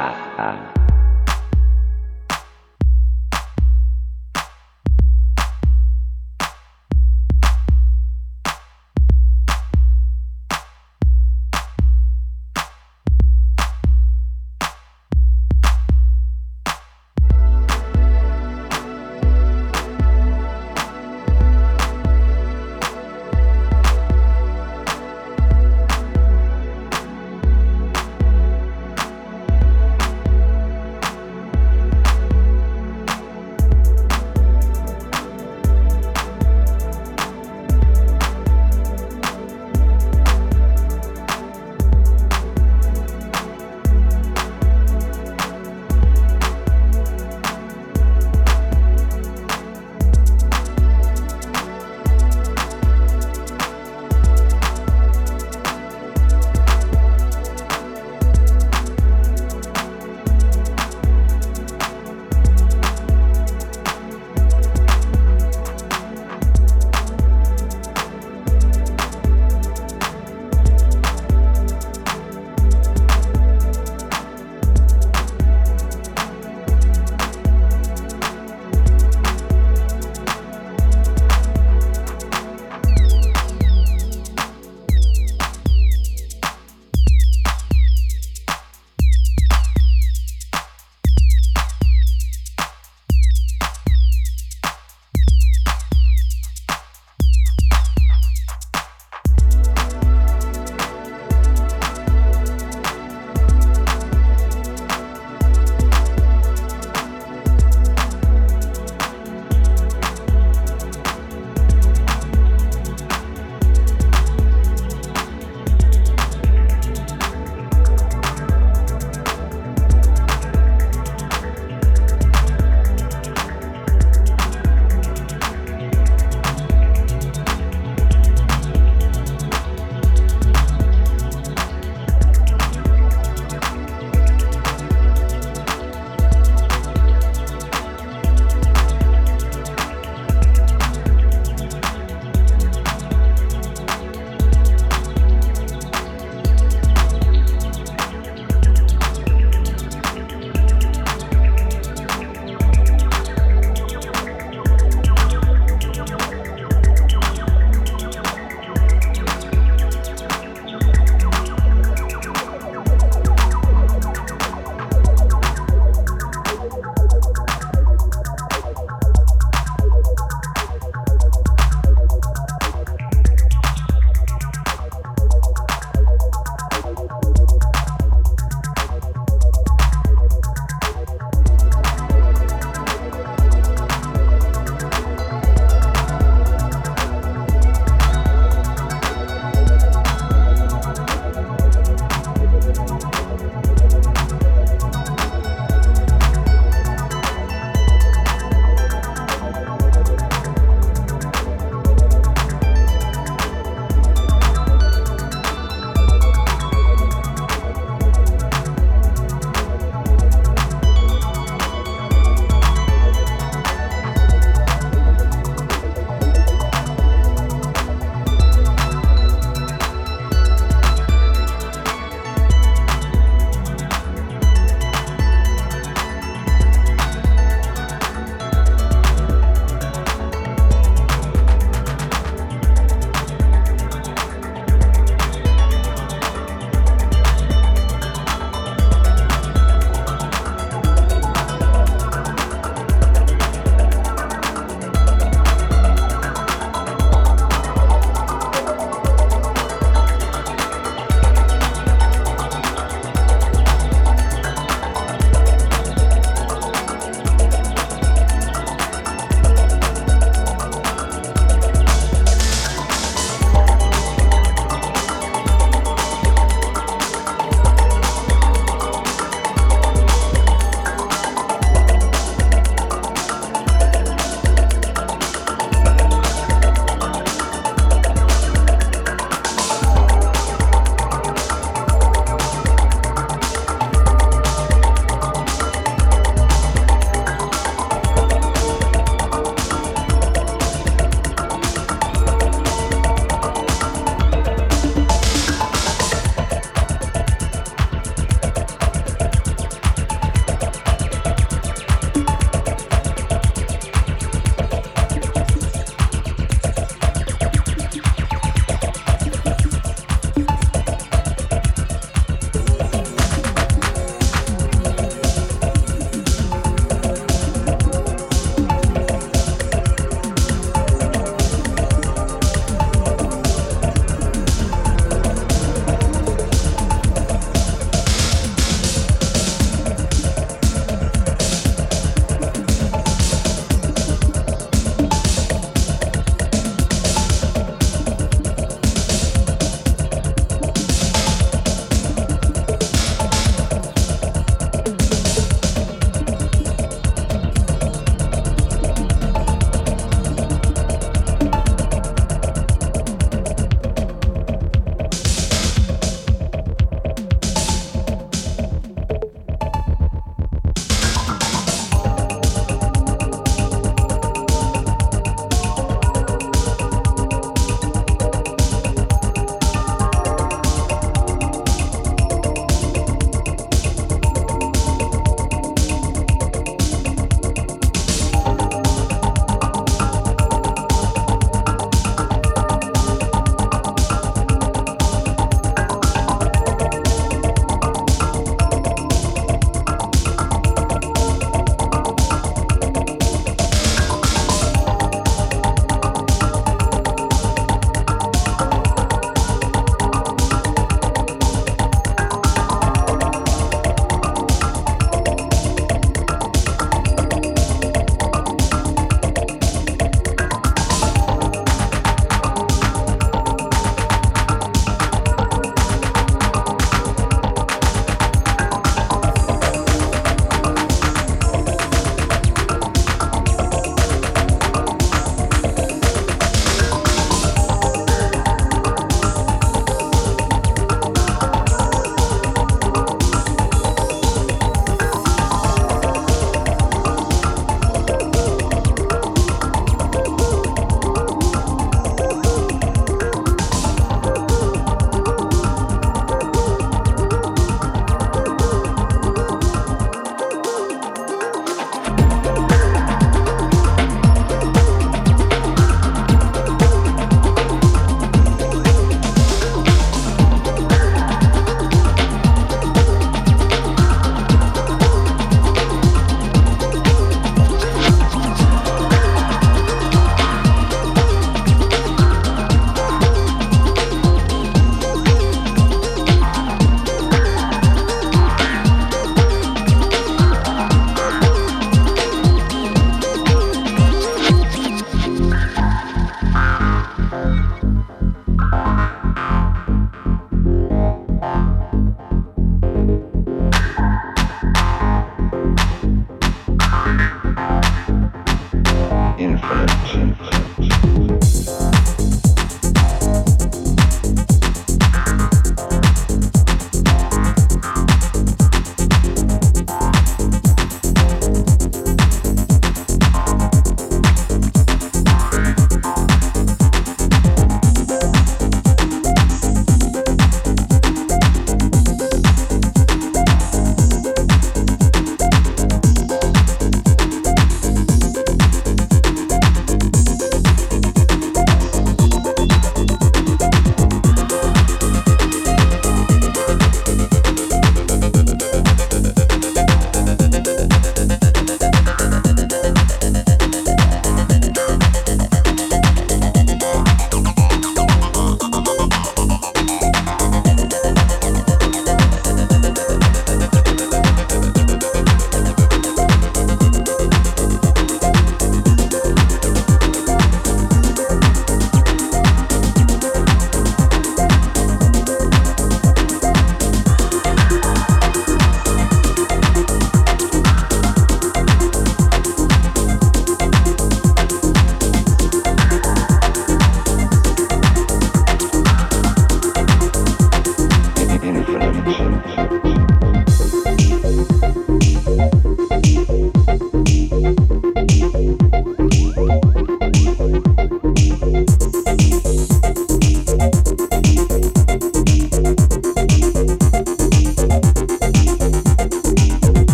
啊啊。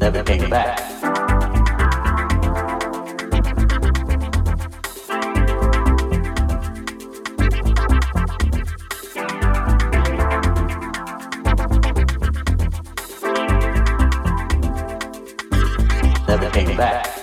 never came back. Never came back.